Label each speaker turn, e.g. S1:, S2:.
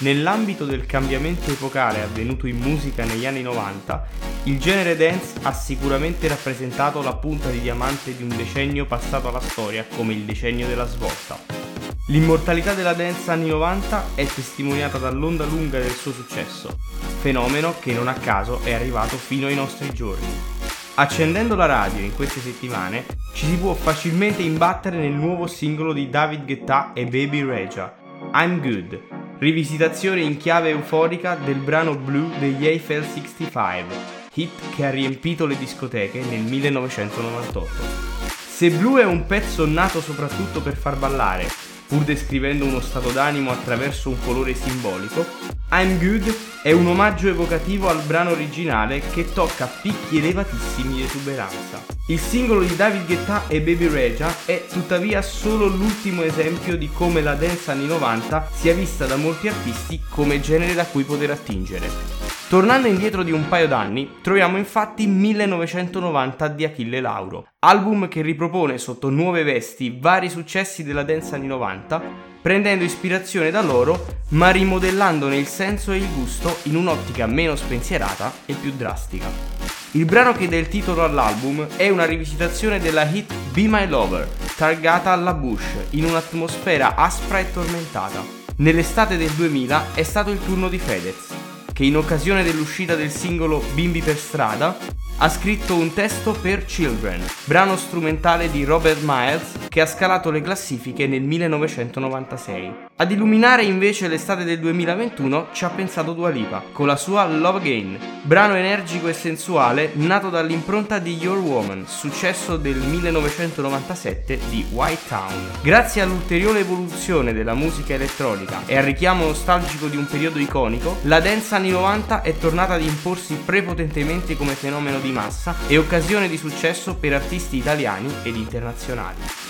S1: Nell'ambito del cambiamento epocale avvenuto in musica negli anni 90, il genere dance ha sicuramente rappresentato la punta di diamante di un decennio passato alla storia come il decennio della svolta. L'immortalità della dance anni 90 è testimoniata dall'onda lunga del suo successo, fenomeno che non a caso è arrivato fino ai nostri giorni. Accendendo la radio in queste settimane ci si può facilmente imbattere nel nuovo singolo di David Guetta e Baby Regia, I'm Good, rivisitazione in chiave euforica del brano Blue degli Eiffel 65, hit che ha riempito le discoteche nel 1998. Se Blue è un pezzo nato soprattutto per far ballare, pur descrivendo uno stato d'animo attraverso un colore simbolico, I'm Good è un omaggio evocativo al brano originale che tocca picchi elevatissimi di esuberanza. Il singolo di David Guetta e Baby Regia è tuttavia solo l'ultimo esempio di come la dance anni 90 sia vista da molti artisti come genere da cui poter attingere. Tornando indietro di un paio d'anni, troviamo infatti 1990 di Achille Lauro, album che ripropone sotto nuove vesti vari successi della dance anni 90, prendendo ispirazione da loro, ma rimodellandone il senso e il gusto in un'ottica meno spensierata e più drastica. Il brano che dà il titolo all'album è una rivisitazione della hit Be My Lover, targata alla Bush, in un'atmosfera aspra e tormentata. Nell'estate del 2000 è stato il turno di Fedez, che in occasione dell'uscita del singolo Bimbi per strada ha scritto un testo per Children, brano strumentale di Robert Miles che ha scalato le classifiche nel 1996. Ad illuminare invece l'estate del 2021 ci ha pensato Dua Lipa con la sua Love Again, brano energico e sensuale nato dall'impronta di Your Woman, successo del 1997 di White Town. Grazie all'ulteriore evoluzione della musica elettronica e al richiamo nostalgico di un periodo iconico, la dance anni 90 è tornata ad imporsi prepotentemente come fenomeno di massa e occasione di successo per artisti italiani ed internazionali.